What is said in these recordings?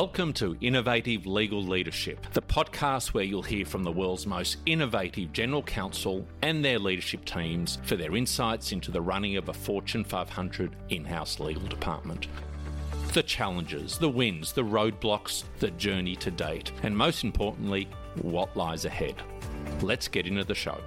Welcome to Innovative Legal Leadership, the podcast where you'll hear from the world's most innovative general counsel and their leadership teams for their insights into the running of a Fortune 500 in house legal department. The challenges, the wins, the roadblocks, the journey to date, and most importantly, what lies ahead. Let's get into the show.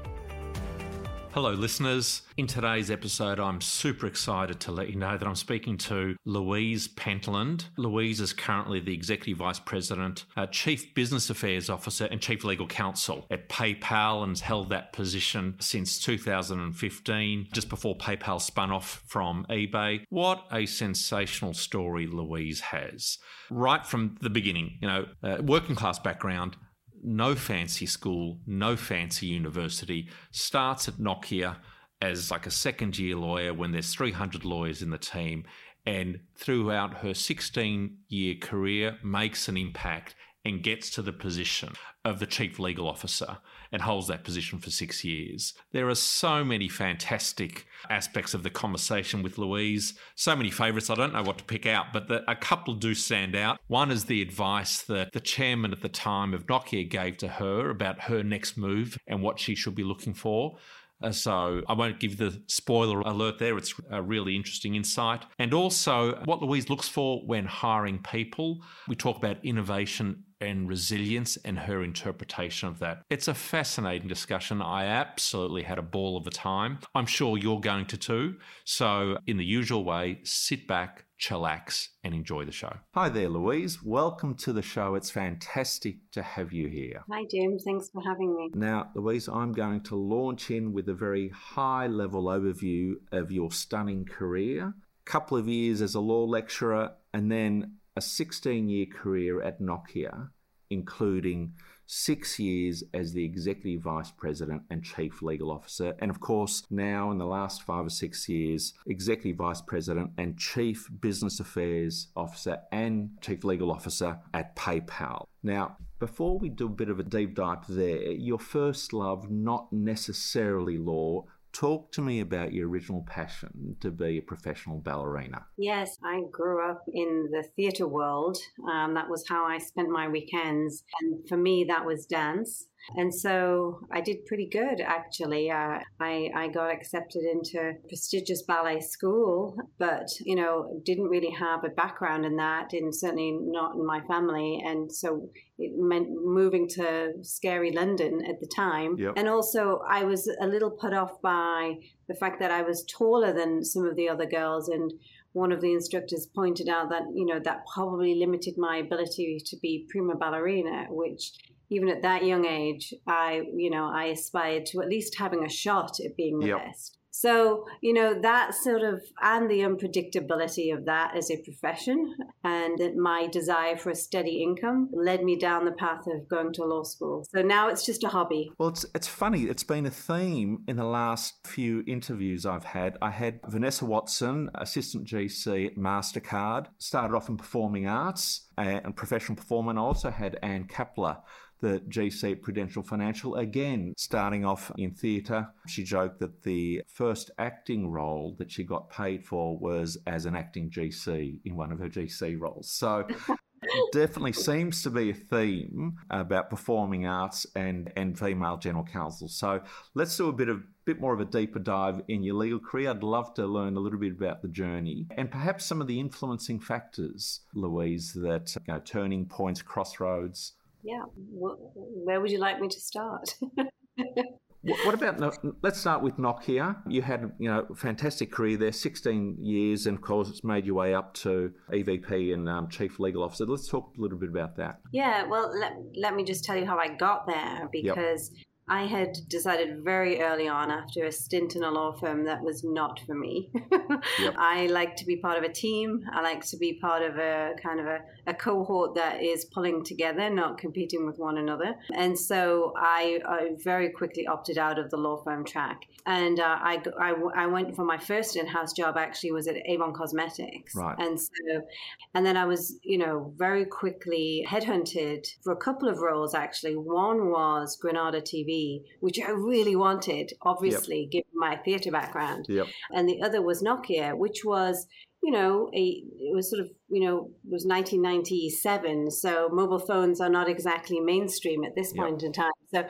Hello, listeners. In today's episode, I'm super excited to let you know that I'm speaking to Louise Pentland. Louise is currently the Executive Vice President, uh, Chief Business Affairs Officer, and Chief Legal Counsel at PayPal and has held that position since 2015, just before PayPal spun off from eBay. What a sensational story Louise has. Right from the beginning, you know, uh, working class background, no fancy school, no fancy university, starts at Nokia as like a second year lawyer when there's 300 lawyers in the team, and throughout her 16 year career makes an impact and gets to the position of the chief legal officer and holds that position for six years. There are so many fantastic aspects of the conversation with Louise, so many favourites. I don't know what to pick out, but the, a couple do stand out. One is the advice that the chairman at the time of Nokia gave to her about her next move and what she should be looking for. Uh, so I won't give the spoiler alert there. It's a really interesting insight. And also what Louise looks for when hiring people. We talk about innovation and resilience and her interpretation of that. It's a fascinating discussion. I absolutely had a ball of a time. I'm sure you're going to too. So, in the usual way, sit back, chillax, and enjoy the show. Hi there, Louise. Welcome to the show. It's fantastic to have you here. Hi, Jim. Thanks for having me. Now, Louise, I'm going to launch in with a very high level overview of your stunning career. Couple of years as a law lecturer, and then a 16 year career at Nokia, including six years as the executive vice president and chief legal officer, and of course, now in the last five or six years, executive vice president and chief business affairs officer and chief legal officer at PayPal. Now, before we do a bit of a deep dive there, your first love, not necessarily law, Talk to me about your original passion to be a professional ballerina. Yes, I grew up in the theatre world. Um, that was how I spent my weekends. And for me, that was dance. And so I did pretty good, actually. Uh, I, I got accepted into prestigious ballet school, but, you know, didn't really have a background in that, and certainly not in my family. And so it meant moving to scary London at the time. Yep. And also, I was a little put off by the fact that I was taller than some of the other girls. And one of the instructors pointed out that, you know, that probably limited my ability to be prima ballerina, which even at that young age, I, you know, I aspired to at least having a shot at being the yep. best. So, you know, that sort of, and the unpredictability of that as a profession and that my desire for a steady income led me down the path of going to law school. So now it's just a hobby. Well, it's, it's funny. It's been a theme in the last few interviews I've had. I had Vanessa Watson, assistant GC at MasterCard, started off in performing arts and professional performer. And I also had Ann Kappler the GC Prudential Financial, again, starting off in theatre. She joked that the first acting role that she got paid for was as an acting GC in one of her GC roles. So definitely seems to be a theme about performing arts and, and female general counsel. So let's do a bit of bit more of a deeper dive in your legal career. I'd love to learn a little bit about the journey and perhaps some of the influencing factors, Louise, that you know, turning points, crossroads yeah, where would you like me to start? what about let's start with Nokia. You had you know fantastic career there, 16 years, and of course it's made your way up to EVP and um, Chief Legal Officer. Let's talk a little bit about that. Yeah, well, let, let me just tell you how I got there because yep. I had decided very early on after a stint in a law firm that was not for me. yep. I like to be part of a team. I like to be part of a kind of a, a, cohort that is pulling together, not competing with one another. And so I, I very quickly opted out of the law firm track. And uh, I, I, I, went for my first in-house job actually was at Avon Cosmetics. Right. And so, and then I was, you know, very quickly headhunted for a couple of roles actually. One was Granada TV which I really wanted, obviously, yep. given my theatre background. Yep. And the other was Nokia, which was, you know, a, it was sort of you know, was 1997. So mobile phones are not exactly mainstream at this point yep. in time. So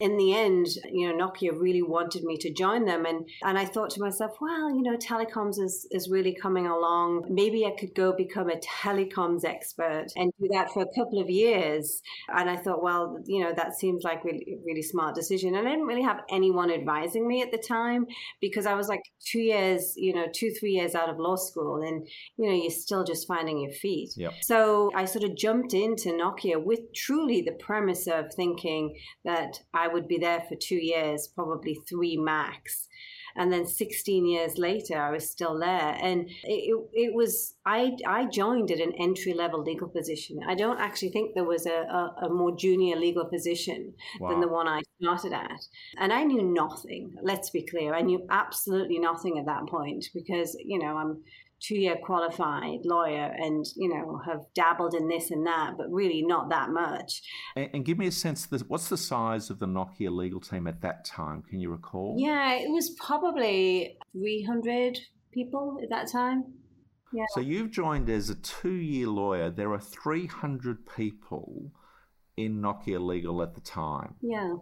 in the end, you know, Nokia really wanted me to join them. And, and I thought to myself, well, you know, telecoms is, is really coming along. Maybe I could go become a telecoms expert and do that for a couple of years. And I thought, well, you know, that seems like really, really smart decision. And I didn't really have anyone advising me at the time because I was like two years, you know, two, three years out of law school. And, you know, you're still just finding your feet. Yep. So I sort of jumped into Nokia with truly the premise of thinking that I would be there for two years, probably three max and then 16 years later i was still there and it, it was I, I joined at an entry level legal position i don't actually think there was a, a, a more junior legal position wow. than the one i started at and i knew nothing let's be clear i knew absolutely nothing at that point because you know i'm two year qualified lawyer and you know have dabbled in this and that but really not that much. And, and give me a sense of what's the size of the nokia legal team at that time? Can you recall? Yeah it was probably 300 people at that time. Yeah. so you've joined as a two year lawyer. There are 300 people in nokia legal at the time. Yeah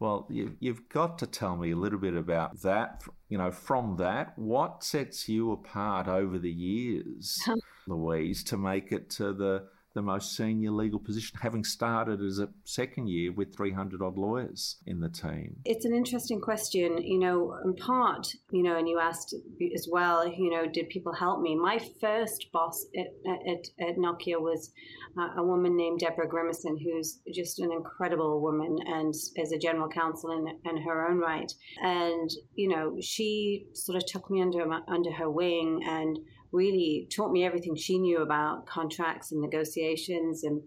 well, you, have got to tell me a little bit about that. You know, from that, what sets you apart over the years, Louise, to make it to the the most senior legal position, having started as a second year with 300 odd lawyers in the team? It's an interesting question. You know, in part, you know, and you asked as well, you know, did people help me? My first boss at, at, at Nokia was uh, a woman named Deborah Grimison, who's just an incredible woman and as a general counsel in, in her own right. And, you know, she sort of took me under, under her wing and really taught me everything she knew about contracts and negotiations and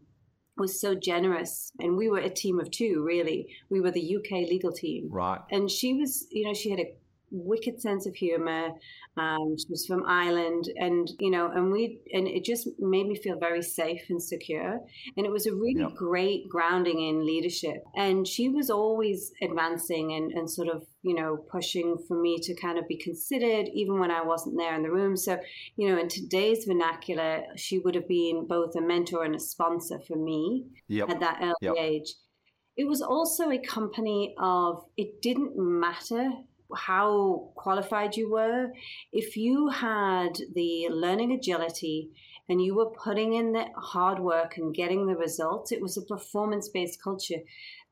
was so generous. And we were a team of two really. We were the uk legal team. Right. And she was you know she had a wicked sense of humor. Um, she was from Ireland, and you know, and we and it just made me feel very safe and secure. And it was a really yep. great grounding in leadership. And she was always advancing and, and sort of you know pushing for me to kind of be considered, even when I wasn't there in the room. So you know, in today's vernacular, she would have been both a mentor and a sponsor for me yep. at that early yep. age. It was also a company of it didn't matter how qualified you were, if you had the learning agility and you were putting in the hard work and getting the results, it was a performance based culture.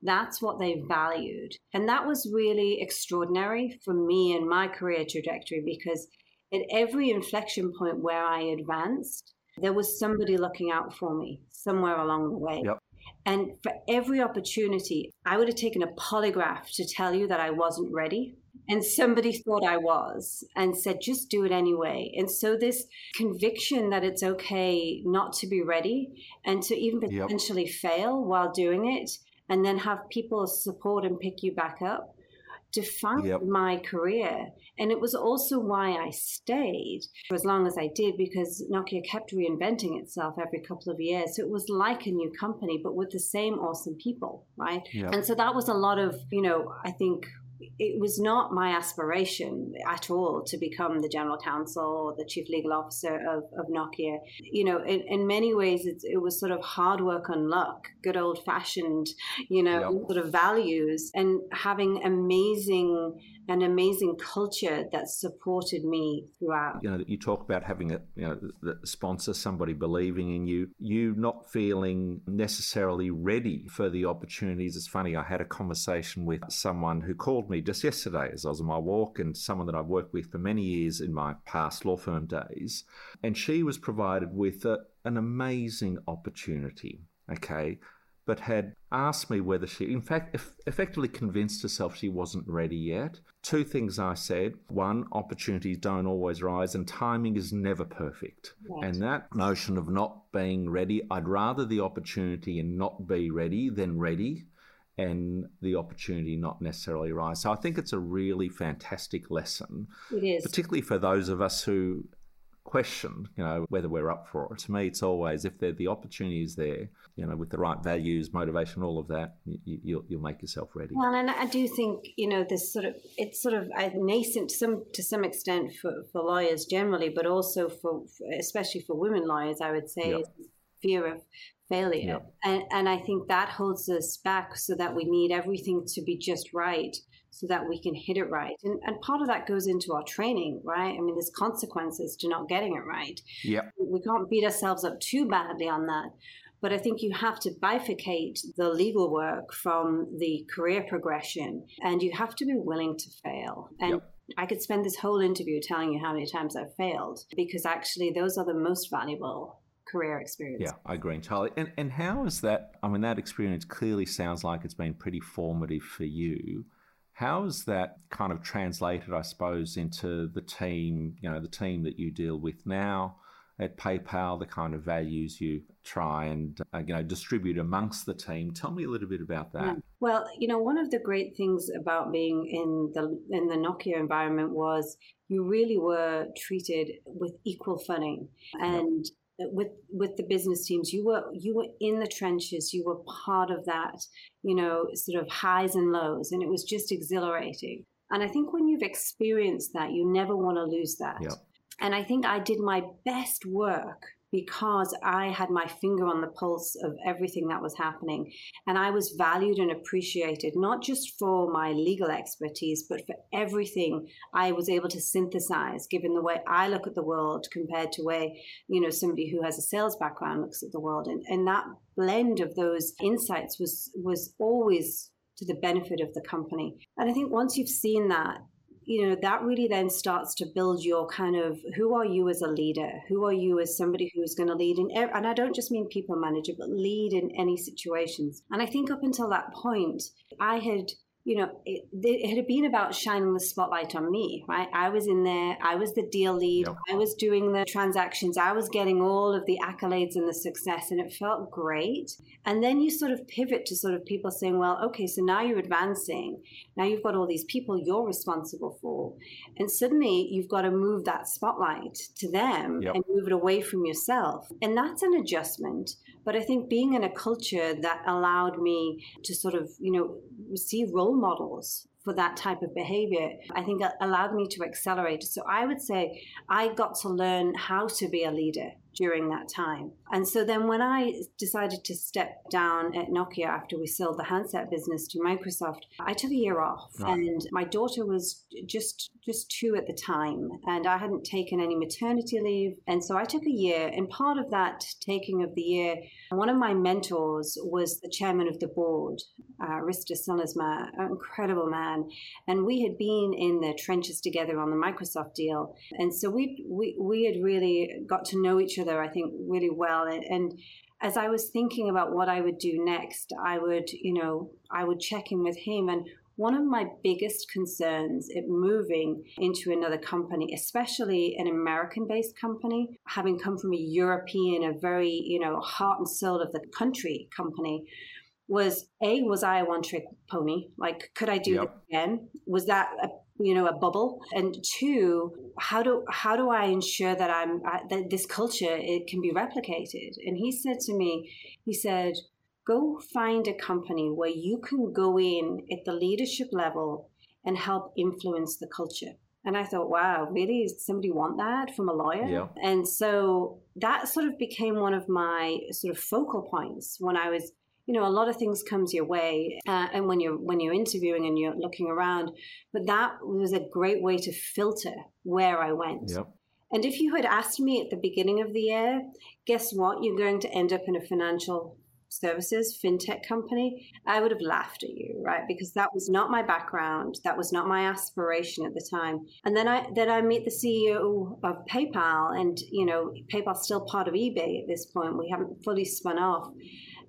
That's what they valued. And that was really extraordinary for me and my career trajectory because at every inflection point where I advanced, there was somebody looking out for me somewhere along the way. Yep. And for every opportunity, I would have taken a polygraph to tell you that I wasn't ready and somebody thought I was and said, just do it anyway. And so, this conviction that it's okay not to be ready and to even potentially yep. fail while doing it, and then have people support and pick you back up defined yep. my career. And it was also why I stayed for as long as I did because Nokia kept reinventing itself every couple of years. So it was like a new company, but with the same awesome people, right? Yep. And so that was a lot of, you know, I think it was not my aspiration at all to become the general counsel or the chief legal officer of, of Nokia. You know, in, in many ways, it was sort of hard work and luck, good old fashioned, you know, yep. sort of values, and having amazing an amazing culture that supported me throughout. You know, you talk about having a you know sponsor, somebody believing in you, you not feeling necessarily ready for the opportunities. It's funny, I had a conversation with someone who called me just yesterday as I was on my walk, and someone that I've worked with for many years in my past law firm days, and she was provided with a, an amazing opportunity. Okay, but had asked me whether she, in fact, effectively convinced herself she wasn't ready yet. Two things I said. One, opportunities don't always rise, and timing is never perfect. Right. And that notion of not being ready, I'd rather the opportunity and not be ready than ready and the opportunity not necessarily rise. So I think it's a really fantastic lesson. It is. Particularly for those of us who question, you know, whether we're up for it. To me, it's always if the opportunity is there, you know, with the right values, motivation, all of that, you, will you'll, you'll make yourself ready. Well, and I do think you know this sort of it's sort of uh, nascent to some to some extent for, for lawyers generally, but also for especially for women lawyers, I would say, yep. fear of failure, yep. and and I think that holds us back so that we need everything to be just right so that we can hit it right. And, and part of that goes into our training, right? I mean, there's consequences to not getting it right. Yeah. We can't beat ourselves up too badly on that. But I think you have to bifurcate the legal work from the career progression, and you have to be willing to fail. And yep. I could spend this whole interview telling you how many times I've failed because actually those are the most valuable career experience. Yeah, I agree, Charlie. And and how is that? I mean, that experience clearly sounds like it's been pretty formative for you. How is that kind of translated, I suppose, into the team, you know, the team that you deal with now at PayPal, the kind of values you try and, uh, you know, distribute amongst the team? Tell me a little bit about that. Yeah. Well, you know, one of the great things about being in the in the Nokia environment was you really were treated with equal footing and with with the business teams you were you were in the trenches you were part of that you know sort of highs and lows and it was just exhilarating. And i think when you've experienced that you never want to lose that. And i think i did my best work because I had my finger on the pulse of everything that was happening. And I was valued and appreciated, not just for my legal expertise, but for everything I was able to synthesize, given the way I look at the world compared to way, you know, somebody who has a sales background looks at the world. And, and that blend of those insights was was always to the benefit of the company. And I think once you've seen that, you know that really then starts to build your kind of who are you as a leader? Who are you as somebody who's going to lead in and i don't just mean people manager but lead in any situations. And i think up until that point i had you know, it, it, had been about shining the spotlight on me, right? I was in there, I was the deal lead, yep. I was doing the transactions, I was getting all of the accolades and the success, and it felt great. And then you sort of pivot to sort of people saying, well, okay, so now you're advancing. Now you've got all these people you're responsible for. And suddenly you've got to move that spotlight to them yep. and move it away from yourself. And that's an adjustment. But I think being in a culture that allowed me to sort of, you know, see role models for that type of behavior, I think uh, allowed me to accelerate. So I would say I got to learn how to be a leader during that time. And so then when I decided to step down at Nokia after we sold the handset business to Microsoft, I took a year off right. and my daughter was just just 2 at the time and I hadn't taken any maternity leave and so I took a year and part of that taking of the year one of my mentors was the chairman of the board, uh, Risto Siilasmaa, an incredible man. And we had been in the trenches together on the Microsoft deal. And so we, we, we had really got to know each other, I think, really well. And, and as I was thinking about what I would do next, I would, you know, I would check in with him. And one of my biggest concerns at moving into another company, especially an American based company, having come from a European, a very, you know, heart and soul of the country company, was A, was I a one trick pony? Like, could I do yep. it again? Was that a you know a bubble and two how do how do i ensure that i'm that this culture it can be replicated and he said to me he said go find a company where you can go in at the leadership level and help influence the culture. And I thought, wow, really? Does somebody want that from a lawyer? Yeah. And so that sort of became one of my sort of focal points when I was, you know, a lot of things comes your way, uh, and when you're when you're interviewing and you're looking around, but that was a great way to filter where I went. Yep. And if you had asked me at the beginning of the year, guess what? You're going to end up in a financial services fintech company, I would have laughed at you, right? Because that was not my background. That was not my aspiration at the time. And then I then I meet the CEO of PayPal, and you know, PayPal's still part of eBay at this point. We haven't fully spun off.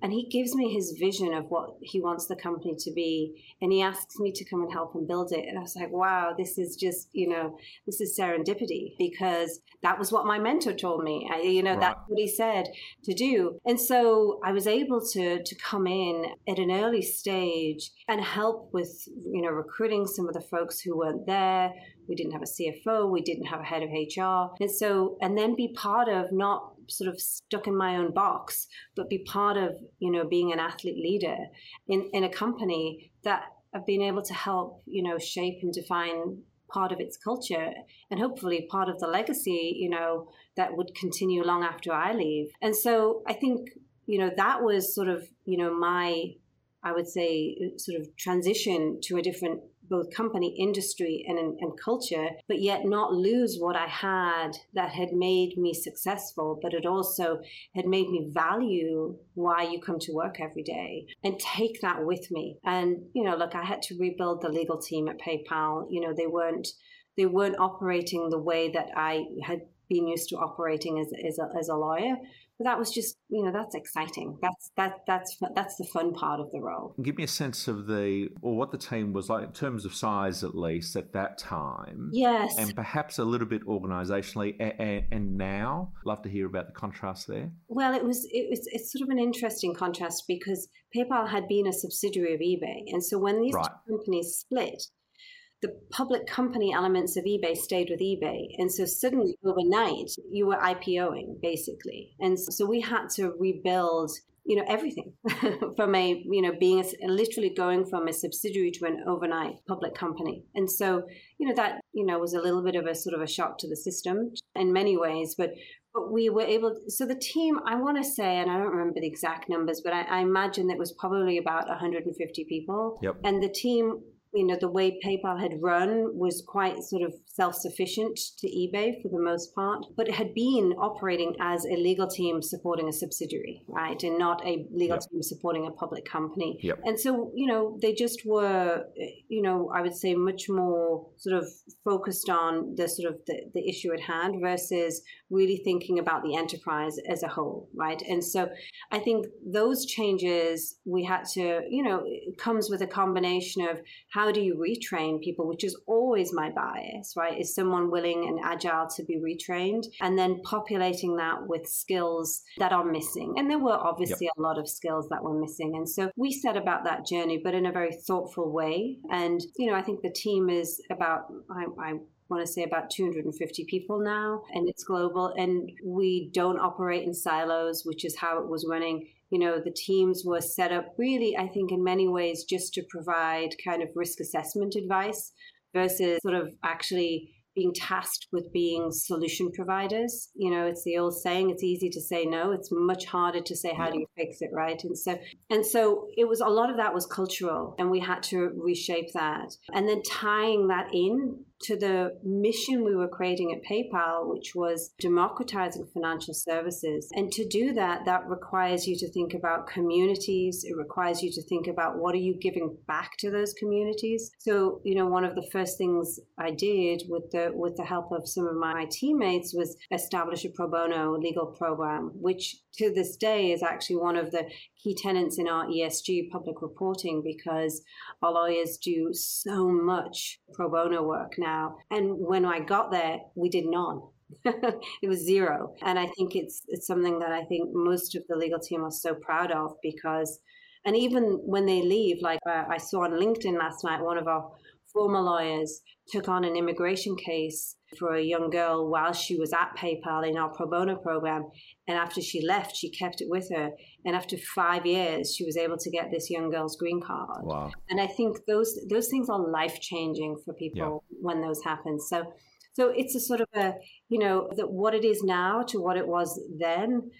And he gives me his vision of what he wants the company to be. And he asks me to come and help him build it. And i was like wow this is just you know this is serendipity because that was what my mentor told me. I, you know right. that's what he said to do. And so i was able to to come in at an early stage and help with you know recruiting some of the folks who weren't there. We didn't have a cfo we didn't have a head of hr and so and then be part of not sort of stuck in my own box, but be part of, you know, being an athlete leader in, in a company that I've been able to help, you know, shape and define part of its culture and hopefully part of the legacy, you know, that would continue long after I leave. And so I think, you know, that was sort of, you know, my I would say, sort of transition to a different both company, industry, and, and culture, but yet not lose what I had that had made me successful, but it also had made me value why you come to work every day and take that with me. And, you know, look, I had to rebuild the legal team at PayPal. You know, they weren't they weren't operating the way that I had been used to operating as, as, a, as a lawyer that was just you know that's exciting. That's that that's that's the fun part of the role. Give me a sense of the or what the team was like in terms of size at least at that time. Yes. And perhaps a little bit organizationally and, and now. Love to hear about the contrast there. Well it was it was it's sort of an interesting contrast because paypal had been a subsidiary of ebay. And so when these right. two companies split the public company elements of eBay stayed with eBay. And so suddenly overnight, you were IPOing basically. And so we had to rebuild you know everything from a you know being a, literally going from a subsidiary to an overnight public company and so you know that you know was a little bit of a sort of a shock to the system in many ways but but we were able so the team i want to say and i don't remember the exact numbers but I, I imagine it was probably about 150 people yep. and the team you know the way PayPal had run was quite sort of self-sufficient to eBay for the most part, but it had been operating as a legal team supporting a subsidiary, right, and not a legal yep. team supporting a public company. Yep. And so you know they just were, you know, I would say much more sort of focused on the sort of the, the issue at hand versus really thinking about the enterprise as a whole, right? And so I think those changes we had to, you know, comes with a combination of how do you retrain people, which is always my bias, right? Is someone willing and agile to be retrained? And then populating that with skills that are missing. And there were obviously yep. a lot of skills that were missing. And so we set about that journey, but in a very thoughtful way. And, you know, I think the team is about, I, I want to say about 250 people now and it's global and we don't operate in silos which is how it was running you know, the teams were set up really, I think, in many ways just to provide kind of risk assessment advice versus sort of actually being tasked with being solution providers. You know, it's the old saying, it's easy to say no. It's much harder to say how do you fix it, right? And so and so it was a lot of that was cultural and we had to reshape that. And then tying that in to the mission we were creating at PayPal, which was democratizing financial services. And to do that, that requires you to think about communities. It requires you to think about what are you giving back to those communities. So, you know, one of the first things I did with the with the help of some of my teammates was establish a pro bono legal program, which to this day is actually one of the key tenets in our ESG public reporting because our lawyers do so much pro bono work now. And when I got there, we did none. it was zero. And I think it's it's something that I think most of the legal team are so proud of because and even when they leave, like uh, I saw on LinkedIn last night, one of our former lawyers took on an immigration case for a young girl while she was at PayPal in our pro bono program. And after she left, she kept it with her. And after five years, she was able to get this young girl's green card. Wow. And I think those those things are life changing for people yeah. when those happen. So so it's a sort of a, you know, that what it is now to what it was then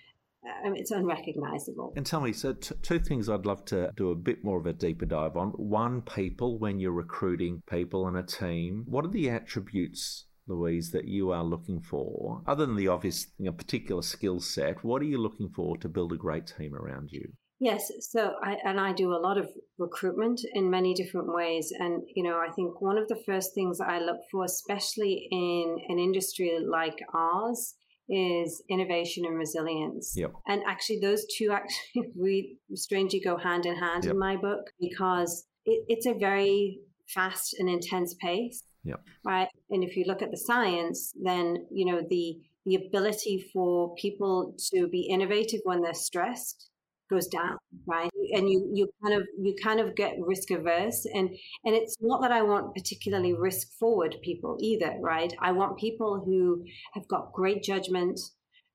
mean, it's unrecognizable. And tell me, so t- two things I'd love to do a bit more of a deeper dive on. One, people, when you're recruiting people and a team, what are the attributes Louise, that you are looking for, other than the obvious you know, particular skill set, what are you looking for to build a great team around you? Yes, so I and I do a lot of recruitment in many different ways, and you know I think one of the first things I look for, especially in an industry like ours, is innovation and resilience. Yep. And actually, those two actually we strangely go hand in hand yep. in my book because it, it's a very fast and intense pace. Yep. Right. And if you look at the science, then you know the the ability for people to be innovative when they're stressed goes down right and you you kind of you kind of get risk averse and and it's not that i want particularly risk forward people either right i want people who have got great judgment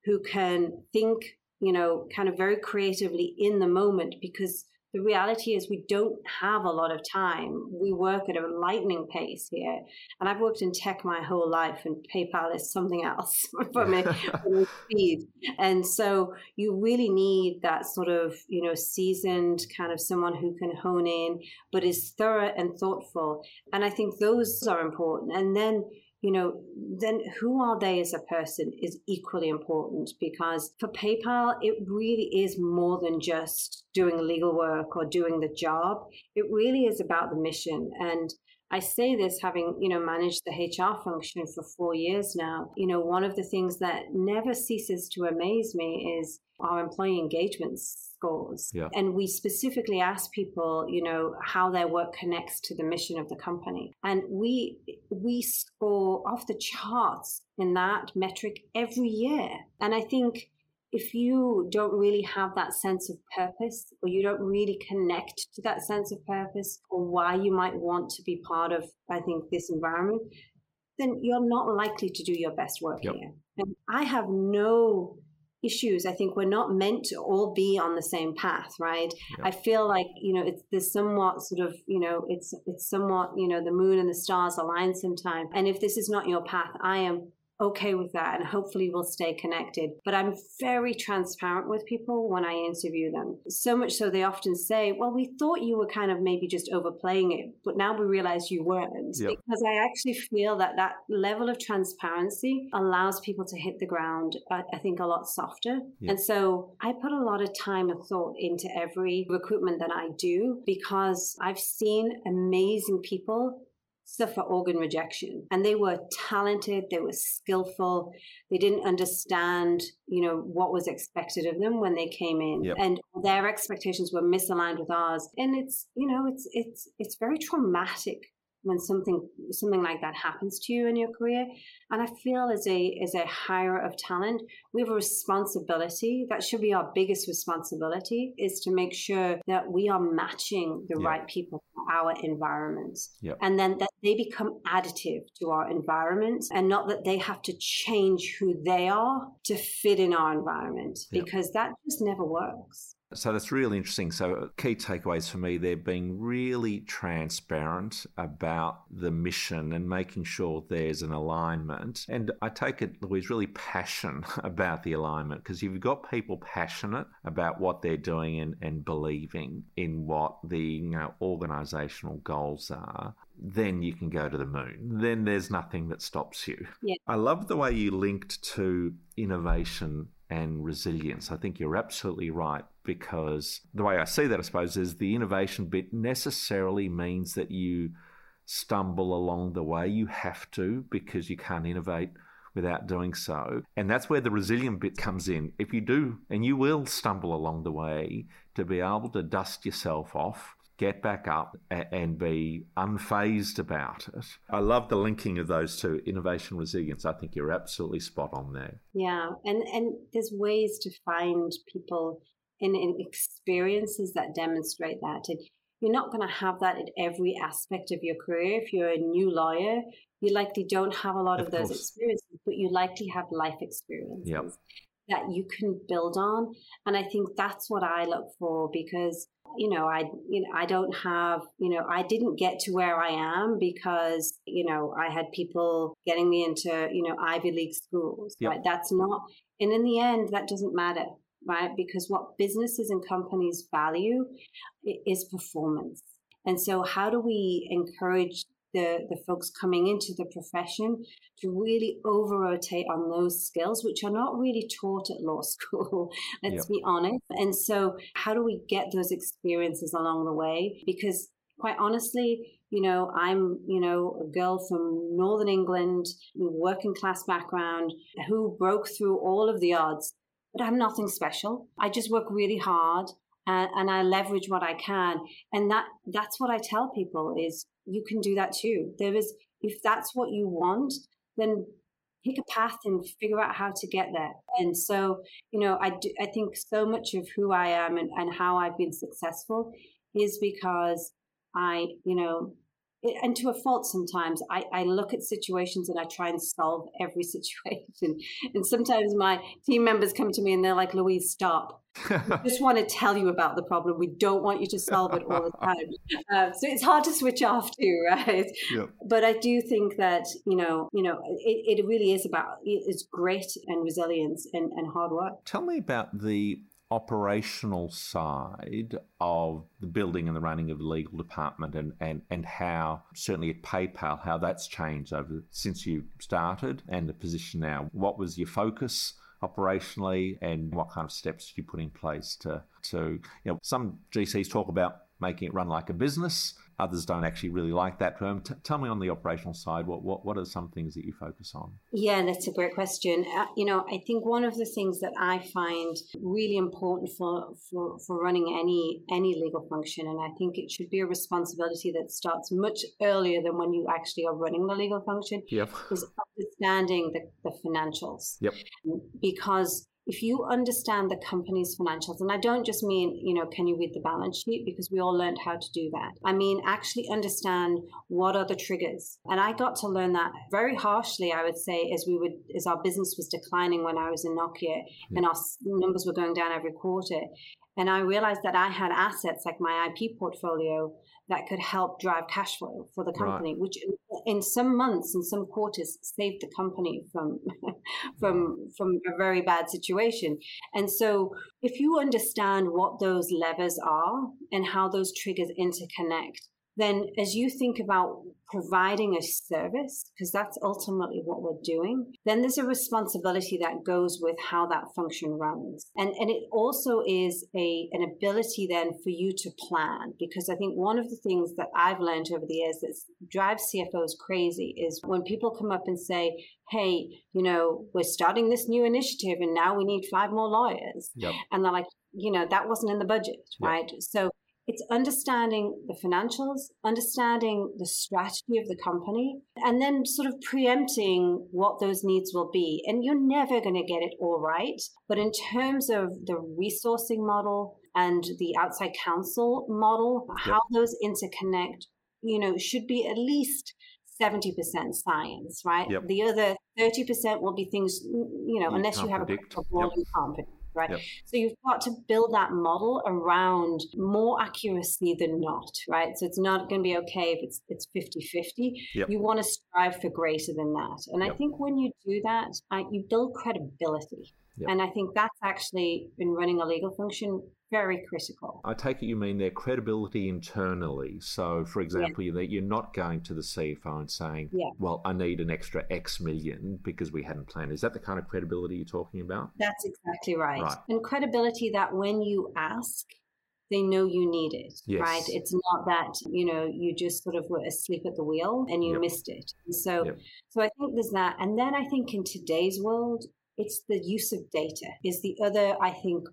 who can think you know kind of very creatively in the moment because the reality is we don't have a lot of time. We work at a lightning pace here. And I've worked in tech my whole life and PayPal is something else for me, speed. And so you really need that sort of, you know, seasoned kind of someone who can hone in, but is thorough and thoughtful. And I think those are important. And then you know, then who are they as a person is equally important because for PayPal, it really is more than just doing legal work or doing the job. It really is about the mission. And I say this having, you know, managed the HR function for four years now. You know, one of the things that never ceases to amaze me is our employee engagement scores. Yeah. And we specifically ask people, you know, how their work connects to the mission of the company. And we we score off the charts in that metric every year. And I think if you don't really have that sense of purpose or you don't really connect to that sense of purpose or why you might want to be part of i think this environment then you're not likely to do your best work yep. here and i have no issues i think we're not meant to all be on the same path right yep. i feel like you know it's there's somewhat sort of you know it's it's somewhat you know the moon and the stars align sometime and if this is not your path i am okay with that and hopefully we'll stay connected. But I'm very transparent with people when I interview them. So much so they often say, Well, we thought you were kind of maybe just overplaying it, but now we realize you weren't. Yep. Because I actually feel that that level of transparency allows people to hit the ground, I, I think, a lot softer. Yep. And so I put a lot of time and thought into every recruitment that I do because I've seen amazing people suffer organ rejection. And they were talented they were skillful they didn't understand you know what was expected of them when they came in. Yep. and their expectations were misaligned with ours. And it's you know it's it's it's very traumatic when something something like that happens to you in your career. And i feel as a as a hire of talent we have a responsibility that should be our biggest responsibility is to make sure that we are matching the right people for our environments. And then that they become additive to our environment and not that they have to change who they are to fit in our environment because that just never works so that's really interesting. So, uh, key takeaways for me, they're being really transparent about the mission and making sure there's an alignment. And I take it Louise really passionate about the alignment because you've got people passionate about what they're doing and, and believing in what the you know, organizational goals are then you can go to the moon. Then there's nothing that stops you. Yeah. I love the way you linked to innovation and resilience. I think you're absolutely right because the way I see that, I suppose, is the innovation bit necessarily means that you stumble along the way. You have to because you can't innovate without doing so. And that's where the resilient bit comes in. If you do, and you will stumble along the way, to be able to dust yourself off get back up and be unfazed about it. I love the linking of those two, innovation, resilience. I think you're absolutely spot on there. Yeah, and and there's ways to find people in, in experiences that demonstrate that. And you're not going to have that in every aspect of your career. If you're a new lawyer, you likely don't have a lot of, of those experiences, but you likely have life experiences. Yep. That you can build on, and I think that's what I look for because you know i you know i don't have you know i didn't get to where i am because you know i had people getting me into you know ivy league schools yep. right that's not and in the end that doesn't matter right because what businesses and companies value is performance and so how do we encourage the, the folks coming into the profession to really over rotate on those skills, which are not really taught at law school, let's yep. be honest. And so, how do we get those experiences along the way? Because quite honestly, you know, I'm, you know, a girl from Northern England, working class background, who broke through all of the odds, but I'm nothing special. I just work really hard and, and I leverage what I can. And that that's what I tell people is you can do that too. There is, if that's what you want, then pick a path and figure out how to get there. And so, you know, I, do, I think so much of who I am and, and how I've been successful is because I, you know, and to a fault sometimes. I, I look at situations and i try and solve every situation. And sometimes my team members come to me and they're like louise stop. We just want to tell you about the problem. We don't want you to solve it all the time. Uh, so it's hard to switch off too right? Yep. but i do think that you know you know it, it really is about it's grit and resilience and, and hard work. Tell me about the operational side of the building and the running of the legal department and, and, and how certainly at PayPal how that's changed over since you started and the position now. What was your focus operationally and what kind of steps did you put in place to to you know some GCs talk about making it run like a business Others don't actually really like that term. T- tell me on the operational side, what, what, what are some things that you focus on? Yeah, that's a great question. Uh, you know, I think one of the things that I find really important for, for, for running any, any legal function, and I think it should be a responsibility that starts much earlier than when you actually are running the legal function, yep. is understanding the, the financials. Yep. Because if you understand the company's financials, and I don't just mean, you know, can you read the balance sheet because we all learned how to do that. I mean, actually understand what are the triggers. And I got to learn that very harshly, I would say, as we would, as our business was declining when I was in Nokia hmm. and our numbers were going down every quarter. And I realized that I had assets like my IP portfolio that could help drive cash flow for the company, right. which in some months and some quarters saved the company from from from a very bad situation. And so if you understand what those levers are and how those triggers interconnect, then as you think about providing a service, because that's ultimately what we're doing, then there's a responsibility that goes with how that function runs. And, and it also is a, an ability then for you to plan, because I think one of the things that I've learned over the years that drives CFOs crazy is when people come up and say, hey, you know, we're starting this new initiative and now we need five more lawyers. Yep. And they're like, you know, that wasn't in the budget, yep. right? So it's understanding the financials, understanding the strategy of the company, and then sort of preempting what those needs will be. And you're never going to get it all right. But in terms of the resourcing model and the outside counsel model, yep. how those interconnect, you know, should be at least 70% science, right? Yep. The other 30% will be things, you know, you unless you have predict. a yep. you can't predict right? Yep. So you've got to build that model around more accuracy than not, right? So it's not going to be okay if it's it's 50-50. Yep. You want to strive for greater than that. And yep. I think when you do that, you build credibility. And I think that's actually in running a legal function very critical. I take it you mean their credibility internally. So, for example, yeah. that you're not going to the CFO and saying, yeah. "Well, I need an extra X million because we hadn't planned." Is that the kind of credibility you're talking about? That's exactly right. right. And credibility that when you ask, they know you need it, yes. right? It's not that you know you just sort of were asleep at the wheel and you yep. missed it. And so, yep. so I think there's that, and then I think in today's world, it's the use of data is the other I think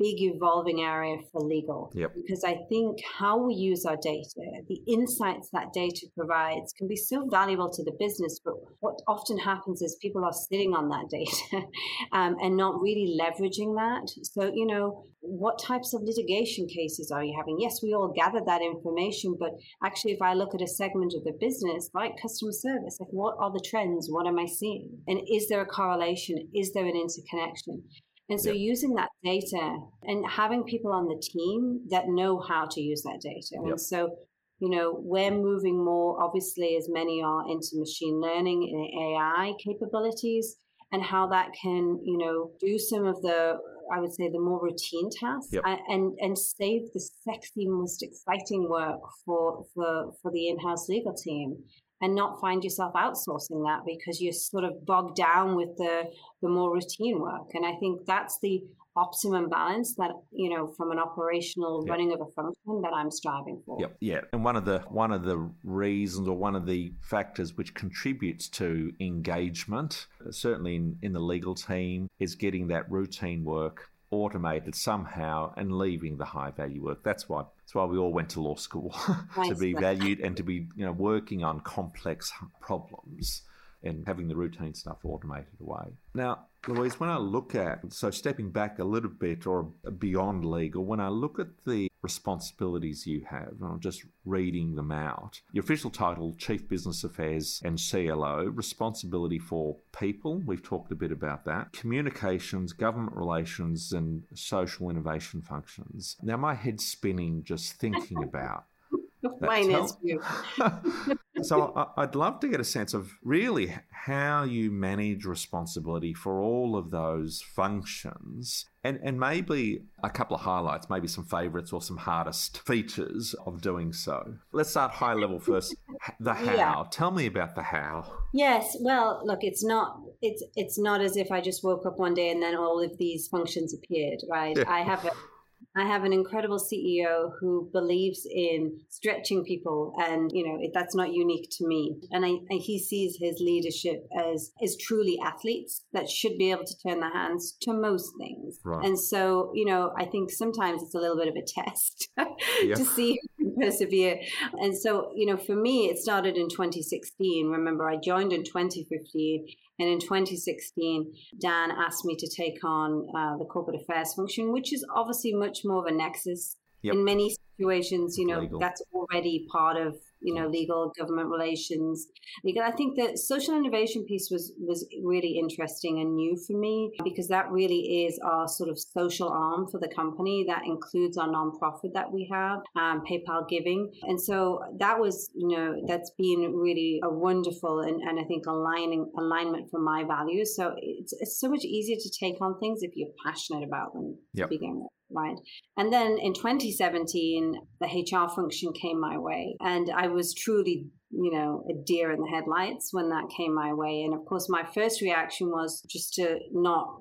big evolving area for legal. Yep. Because I think how we use our data, the insights that data provides can be so valuable to the business. But what often happens is people are sitting on that data um, and not really leveraging that. So, you know, what types of litigation cases are you having? Yes, we all gather that information, but actually, if I look at a segment of the business like customer service, like what are the trends? What am I seeing? And is there a correlation? Is there an interconnection? And so yep. using that data and having people on the team that know how to use that data. Yep. And so, you know, we're moving more, obviously, as many are into machine learning and AI capabilities and how that can, you know, do some of the, I would say, the more routine tasks yep. and, and save the sexy, most exciting work for, for, for the in-house legal team. And not find yourself outsourcing that because you're sort of bogged down with the the more routine work. And i think that's the optimum balance that you know from an operational yep. running of a function that i'm striving for. Yep. Yeah. And one of the one of the reasons or one of the factors which contributes to engagement certainly in, in the legal team is getting that routine work automated somehow and leaving the high value work that's why that's why we all went to law school to be valued and to be you know working on complex problems and having the routine stuff automated away. Now, Louise, when I look at, so stepping back a little bit or beyond legal, when I look at the responsibilities you have, and I'm just reading them out. Your official title, Chief Business Affairs and CLO, responsibility for people, we've talked a bit about that, communications, government relations, and social innovation functions. Now, my head's spinning just thinking about Mine is you. so I'd love to get a sense of really how you manage responsibility for all of those functions and, and maybe a couple of highlights, maybe some favorites or some hardest features of doing so. Let's start high level first. The how. Yeah. Tell me about the how. Yes. Well, look, it's not it's it's not as if I just woke up one day and then all of these functions appeared, right? Yeah. I have a I have an incredible CEO who believes in stretching people, and you know it, that's not unique to me. And I, I, he sees his leadership as as truly athletes that should be able to turn their hands to most things. Right. And so, you know, I think sometimes it's a little bit of a test to see who can persevere. And so, you know, for me, it started in 2016. Remember, I joined in 2015 and in 2016, Dan asked me to take on uh, the corporate affairs function, which is obviously much more of a nexus. Yep. In many situations, you know, Legal. that's already part of you know legal government relations. Legal i think the social innovation piece was was really interesting and new for me because that really is our sort of social arm for the company. That includes our nonprofit that we have um, paypal giving. And so that was you know that's been really a wonderful and, and i think aligning alignment for my values. So it's, it's so much easier to take on things if you're passionate about them yep. to begin with right? And then in 2017, the HR function came my way, and I was truly, you know, a deer in the headlights when that came my way. And of course, my first reaction was just to not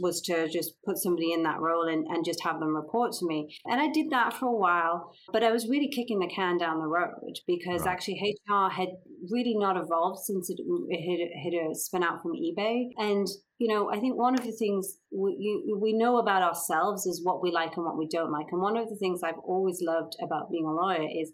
was to just put somebody in that role and, and just have them report to me. And I did that for a while, but I was really kicking the can down the road because right. actually HR had really not evolved since it, it had, had uh, spun out from eBay. And you know, I think one of the things we, you, we know about ourselves is what we like and what we don't like. And one of the things I've always loved about being a lawyer is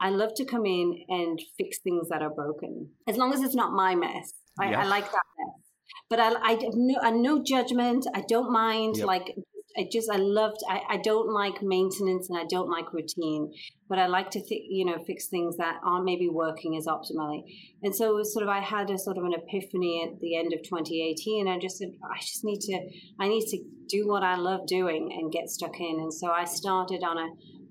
I love to come in and fix things that are broken, as long as it's not my mess. I, I like that mess. But I, I, no, I no judgment. I don't mind yep. like I just I loved I, I don't like maintenance and I don't like routine, but I like to th- you know fix things that aren't maybe working as optimally. And so sort of I had a sort of an epiphany at the end of 2018. I just said I just need to I need to do what I love doing and get stuck in. And so I started on a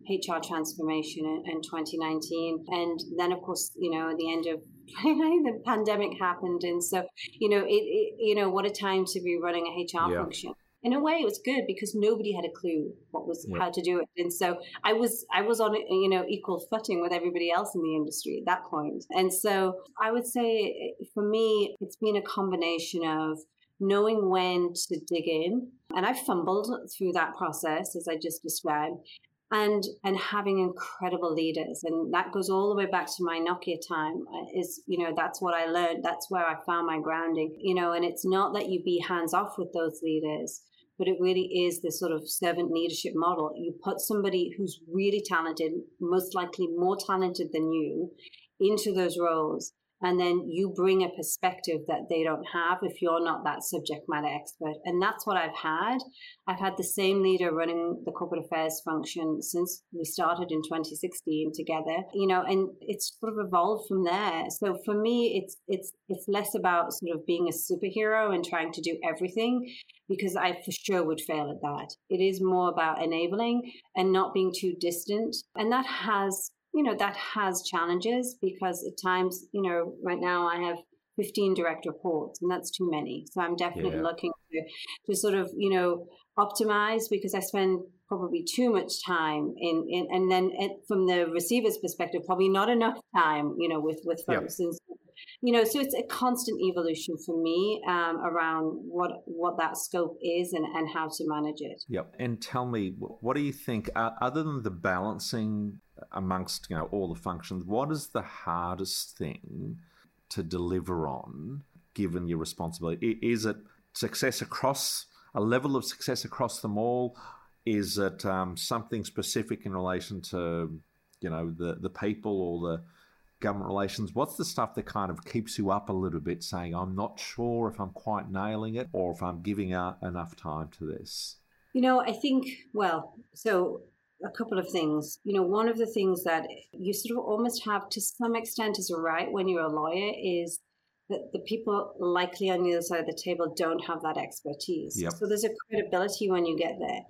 HR transformation in, in 2019, and then of course you know at the end of the pandemic happened and so you know it, it, you know what a time to be running a hr yeah. function in a way it was good because nobody had a clue what was yeah. how to do it and so i was i was on you know equal footing with everybody else in the industry at that point. point and so i would say for me it's been a combination of knowing when to dig in and i fumbled through that process as i just described and and having incredible leaders and that goes all the way back to my nokia time uh, is you know that's what i learned that's where i found my grounding you know and it's not that you be hands off with those leaders but it really is this sort of servant leadership model. You put somebody who's really talented, most likely more talented than you, into those roles and then you bring a perspective that they don't have if you're not that subject matter expert. And that's what i've had. I've had the same leader running the corporate affairs function since we started in 2016 together you know and it's sort of evolved from there. So for me it's it's it's less about sort of being a superhero and trying to do everything because i for sure would fail at that. It is more about enabling and not being too distant. And that has you know, that has challenges because at times, you know, right now I have 15 direct reports and that's too many. So I'm definitely yeah. looking to, to sort of, you know, optimize because I spend probably too much time in, in and then from the receiver's perspective, probably not enough time, you know, with, with folks. And so, you know, so it's a constant evolution for me um, around what what that scope is and, and how to manage it. Yep. And tell me, what do you think, uh, other than the balancing amongst, you know, all the functions, what is the hardest thing to deliver on given your responsibility? Is it success across a level of success across them all? Is it um, something specific in relation to you know the the people or the government relations? What's the stuff that kind of keeps you up a little bit, saying I'm not sure if I'm quite nailing it or if I'm giving out enough time to this? You know, I think well, so a couple of things. You know, one of the things that you sort of almost have to some extent as a right when you're a lawyer is that the people likely on the other side of the table don't have that expertise. Yep. So there's a credibility when you get there.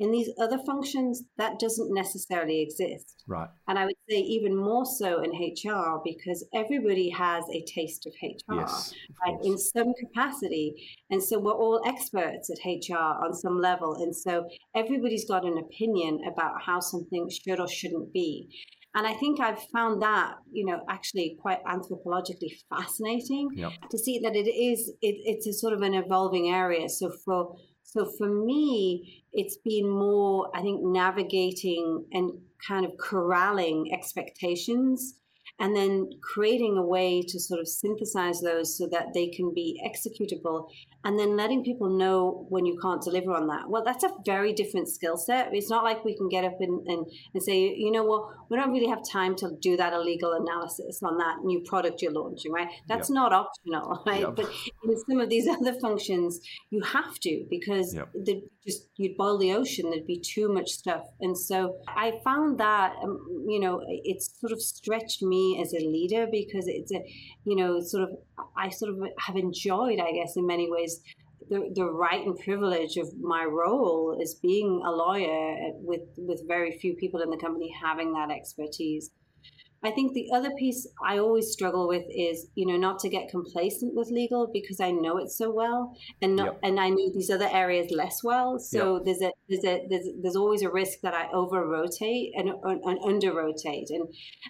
In these other functions, that doesn't necessarily exist. Right. And I would say even more so in HR because everybody has a taste of HR yes, right, in some capacity. And so we're all experts at HR on some level. And so everybody's got an opinion about how something should or shouldn't be. And I think I've found that, you know, actually quite anthropologically fascinating yep. to see that it is, it, it's a sort of an evolving area. So for, so for me, it's been more, I think, navigating and kind of corralling expectations and then creating a way to sort of synthesize those so that they can be executable and then letting people know when you can't deliver on that. Well, that's a very different skill set. It's not like we can get up and, and, and say, you know, well, we don't really have time to do that illegal analysis on that new product you're launching, right? That's yep. not optional, right? Yep. But in some of these other functions, you have to because yep. just you'd boil the ocean. There'd be too much stuff, and so I found that um, you know it's sort of stretched me as a leader because it's a you know sort of I sort of have enjoyed, I guess, in many ways the, the right and privilege of my role as being a lawyer with with very few people in the company having that expertise. I think the other piece I always struggle with is, you know, not to get complacent with legal because I know it so well, and not, yep. and I know these other areas less well. So yep. there's a there's a there's, there's always a risk that I over rotate and, and under rotate, and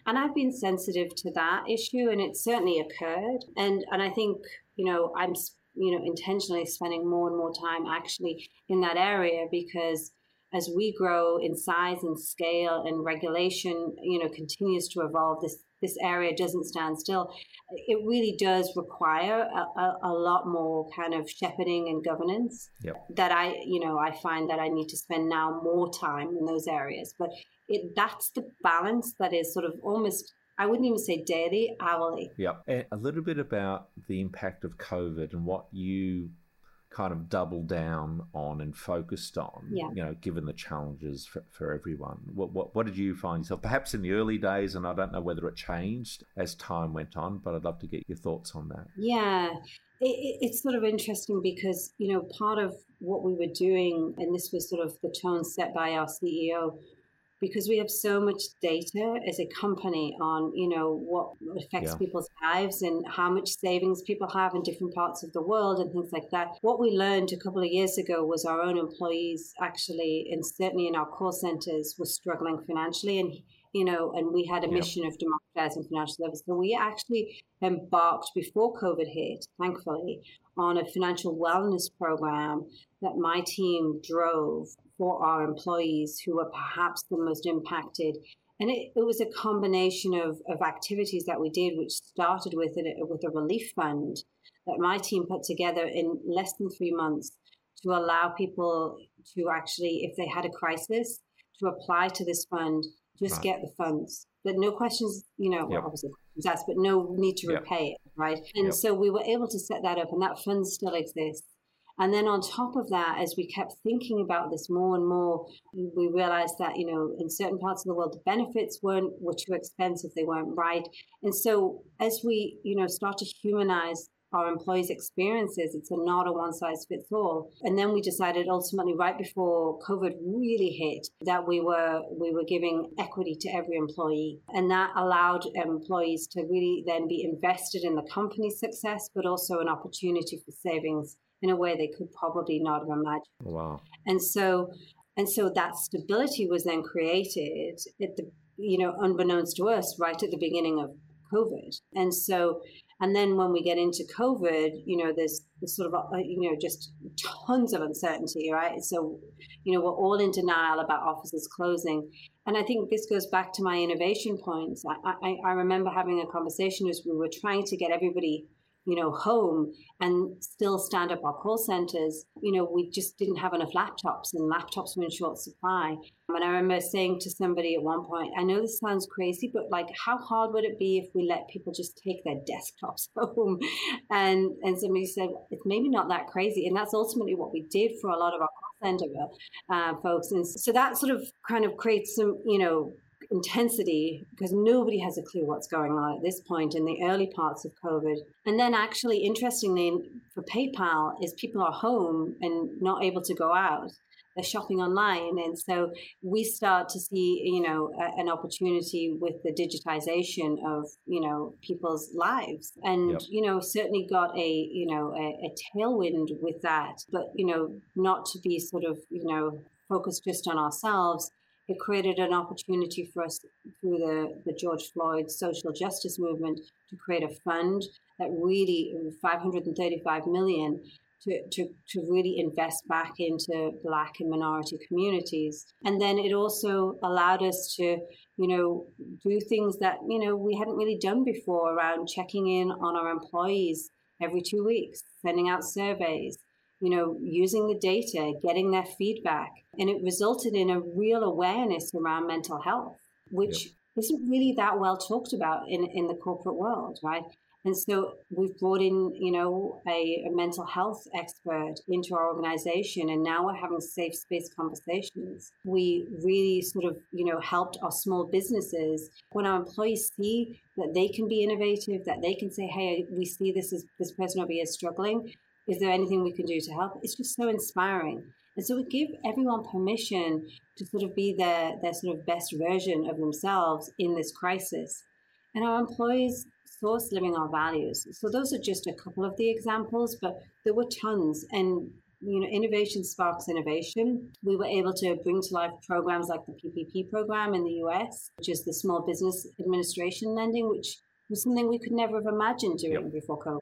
and I've been sensitive to that issue, and it certainly occurred, and and I think you know I'm you know intentionally spending more and more time actually in that area because as we grow in size and scale and regulation, you know, continues to evolve, this this area doesn't stand still. It really does require a, a, a lot more kind of shepherding and governance. Yep. That I, you know, I find that I need to spend now more time in those areas. But it that's the balance that is sort of almost I wouldn't even say daily, hourly. Yeah. A little bit about the impact of COVID and what you kind of doubled down on and focused on, yeah. you know, given the challenges for, for everyone. What, what, what did you find yourself, perhaps in the early days, and I don't know whether it changed as time went on, but I'd love to get your thoughts on that. Yeah, it, it's sort of interesting because, you know, part of what we were doing, and this was sort of the tone set by our CEO, because we have so much data as a company on you know what affects yeah. people's lives and how much savings people have in different parts of the world and things like that what we learned a couple of years ago was our own employees actually and certainly in our call centers were struggling financially and you know, and we had a mission of democratizing financial services. So we actually embarked before COVID hit, thankfully, on a financial wellness program that my team drove for our employees who were perhaps the most impacted. And it, it was a combination of, of activities that we did, which started with a, with a relief fund that my team put together in less than three months to allow people to actually, if they had a crisis, to apply to this fund, just right. get the funds. But no questions, you know, yep. obviously questions asked, but no need to yep. repay it, right? And yep. so we were able to set that up, and that fund still exists. And then on top of that, as we kept thinking about this more and more, we realized that, you know, in certain parts of the world, the benefits weren't were too expensive, they weren't right. And so as we, you know, start to humanize our employees' experiences. It's a not a one size fits all. And then we decided ultimately right before COVID really hit that we were we were giving equity to every employee. And that allowed employees to really then be invested in the company's success, but also an opportunity for savings in a way they could probably not have imagined. Oh, wow. And so And so that stability was then created at the, you know, unbeknownst to us right at the beginning of COVID. And so, and then when we get into COVID, you know, there's, sort of, uh, you know, just tons of uncertainty, right? So, you know, we're all in denial about offices closing. And I think this goes back to my innovation points. I, I, I remember having a conversation as we were trying to get everybody you know, home and still stand up our call centers. You know, we just didn't have enough laptops and laptops were in short supply. And I remember saying to somebody at one point, I know this sounds crazy, but like, how hard would it be if we let people just take their desktops home? And and somebody said, it's maybe not that crazy. And that's ultimately what we did for a lot of our call center uh, folks. And so that sort of kind of creates some, you know, intensity because nobody has a clue what's going on at this point in the early parts of COVID. And then, actually, interestingly, for PayPal, is people are home and not able to go out. They're shopping online, and so we start to see, you know, a, an opportunity with the digitization of, you know, people's lives, and yep. you know, certainly got a, you know, a, a tailwind with that. But you know, not to be sort of, you know, focused just on ourselves, it created an opportunity for us through the, the George Floyd social justice movement to create a fund that really 535 million to, to, to really invest back into black and minority communities. And then it also allowed us to, you know, do things that, you know, we hadn't really done before around checking in on our employees every two weeks, sending out surveys, you know, using the data, getting their feedback. And it resulted in a real awareness around mental health, which yep. isn't really that well talked about in, in the corporate world, right? And so we've brought in, you know, a, a, mental health expert into our organization, and now we're having safe space conversations. We really sort of, you know, helped our small businesses when our employees see that they can be innovative, that they can say, "Hey, we see this is this person over here struggling is there anything we can do to help? It's just so inspiring. And so we give everyone permission to sort of be their, their sort of best version of themselves in this crisis. And our employees source living our values. So those are just a couple of the examples, but there were tons. And you know, innovation sparks innovation. We were able to bring to life programs like the PPP program in the US, which is the Small Business Administration lending, which was something we could never have imagined doing yep. before COVID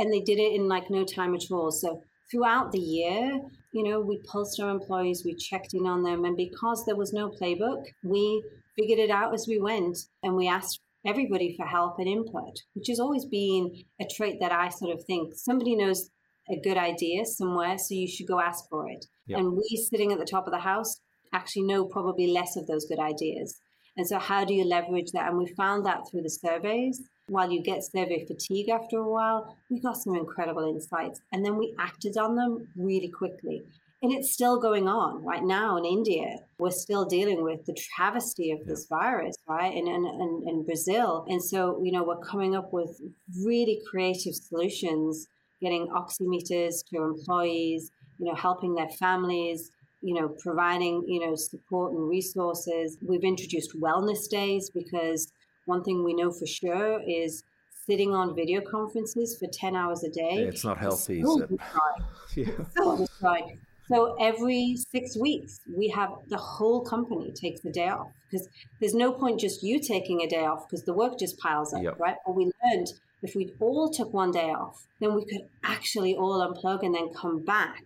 and they did it in like no time at all. So throughout the year, you know, we pulsed our employees, we checked in on them, and because there was no playbook, we figured it out as we went and we asked everybody for help and input, which has always been a trait that I sort of think somebody knows a good idea somewhere, so you should go ask for it. Yep. And we sitting at the top of the house actually know probably less of those good ideas. And so, how do you leverage that? And we found that through the surveys while you get survey fatigue after a while, we got some incredible insights and then we acted on them really quickly. And it's still going on right now in India. We're still dealing with the travesty of this virus, right? And in Brazil. And so, you know, we're coming up with really creative solutions, getting oximeters to employees, you know, helping their families, you know, providing, you know, support and resources. We've introduced wellness days because one thing we know for sure is sitting on video conferences for 10 hours a day. Yeah, it's not healthy, is it? yeah. So every six weeks, we have the whole company takes the day off because there's no point just you taking a day off because the work just piles up, yep. right? But we learned if we all took one day off, then we could actually all unplug and then come back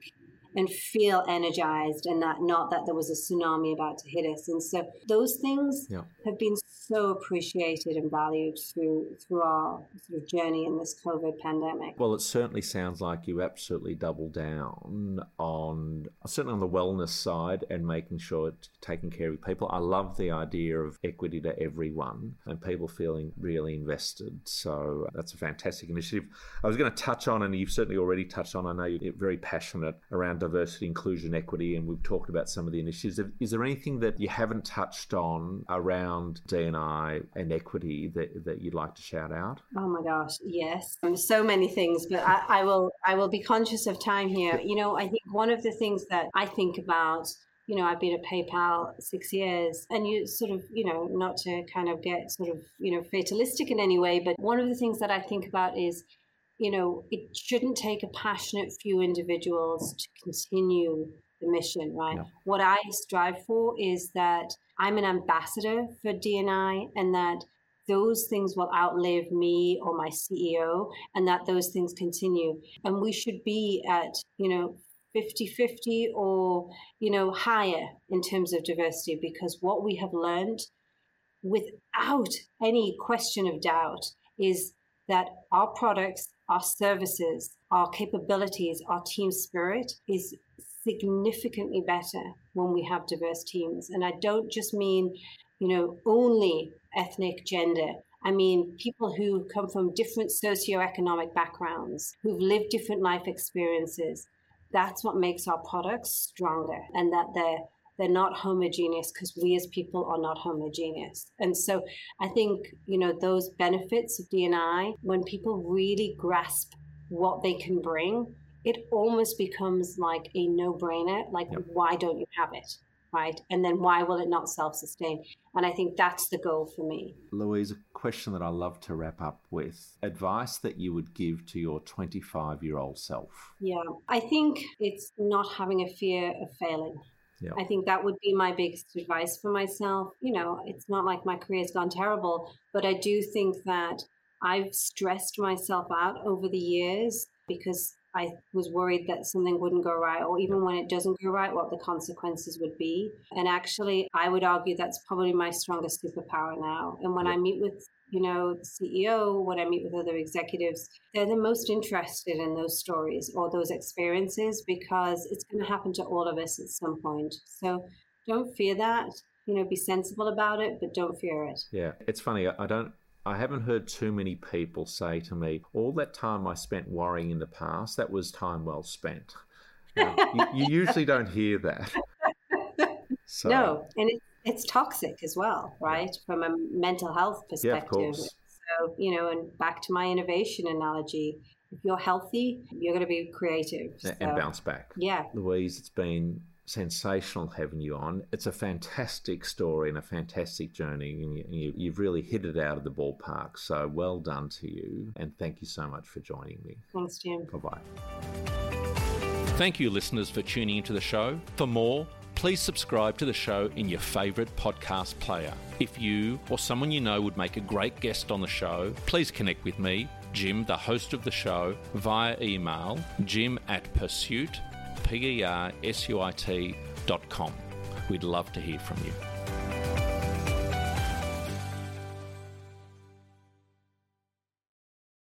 and feel energized and that not that there was a tsunami about to hit us. And so those things yeah. have been so appreciated and valued through through our sort of journey in this COVID pandemic. Well, it certainly sounds like you absolutely double down on certainly on the wellness side and making sure it's taking care of people. I love the idea of equity to everyone and people feeling really invested. So that's a fantastic initiative. I was going to touch on, and you've certainly already touched on. I know you're very passionate around diversity, inclusion, equity, and we've talked about some of the initiatives. Is there anything that you haven't touched on around D&I and equity that, that you'd like to shout out? Oh my gosh, yes, so many things, but I, I will I will be conscious of time here. You know, I think one of the things that I think about you know, I've been at PayPal six years, and you sort of, you know, not to kind of get sort of, you know, fatalistic in any way, but one of the things that I think about is you know, it shouldn't take a passionate few individuals to continue the mission, right? Yeah. What I strive for is that I'm an ambassador for D&I and that those things will outlive me or my CEO and that those things continue. And we should be at, you know, 50 50 or, you know, higher in terms of diversity because what we have learned without any question of doubt is that our products, our services, our capabilities, our team spirit is significantly better when we have diverse teams. And I don't just mean, you know, only ethnic gender. I mean, people who come from different socioeconomic backgrounds, who've lived different life experiences. That's what makes our products stronger and that they're they're not homogeneous because we as people are not homogeneous. And so I think, you know, those benefits of D&I, when people really grasp what they can bring, it almost becomes like a no brainer. Like, yep. why don't you have it? Right. And then why will it not self sustain? And I think that's the goal for me. Louise, a question that I love to wrap up with advice that you would give to your 25 year old self. Yeah. I think it's not having a fear of failing. Yeah. I think that would be my biggest advice for myself. You know, it's not like my career's gone terrible, but I do think that I've stressed myself out over the years because I was worried that something wouldn't go right, or even when it doesn't go right, what the consequences would be. And actually, I would argue that's probably my strongest superpower now. And when I meet with you know, the CEO, when I meet with other executives, they're the most interested in those stories or those experiences because it's going to happen to all of us at some point. So don't fear that. You know, be sensible about it, but don't fear it. Yeah, it's funny. I don't. I haven't heard too many people say to me, all that time I spent worrying in the past, that was time well spent. you, you, usually don't hear that. So. No, and it's it's toxic as well, right? Yeah. From a mental health perspective. Yeah, of course. So, you know, and back to my innovation analogy, if you're healthy, you're going to be creative. So, and bounce back. Yeah. Louise, it's been sensational having you on. It's a fantastic story and a fantastic journey, and you, you, have really hit it out of the ballpark. So well done to you, and thank you so much for joining me. Thanks, Jim. Bye bye. Thank you, listeners, for tuning into the show. For more, please subscribe to the show in your favourite podcast player. If you or someone you know would make a great guest on the show, please connect with me, Jim, the host of the show, via email, jim at persuit, P-E-R-S-U-I-T dot com. We'd love to hear from you.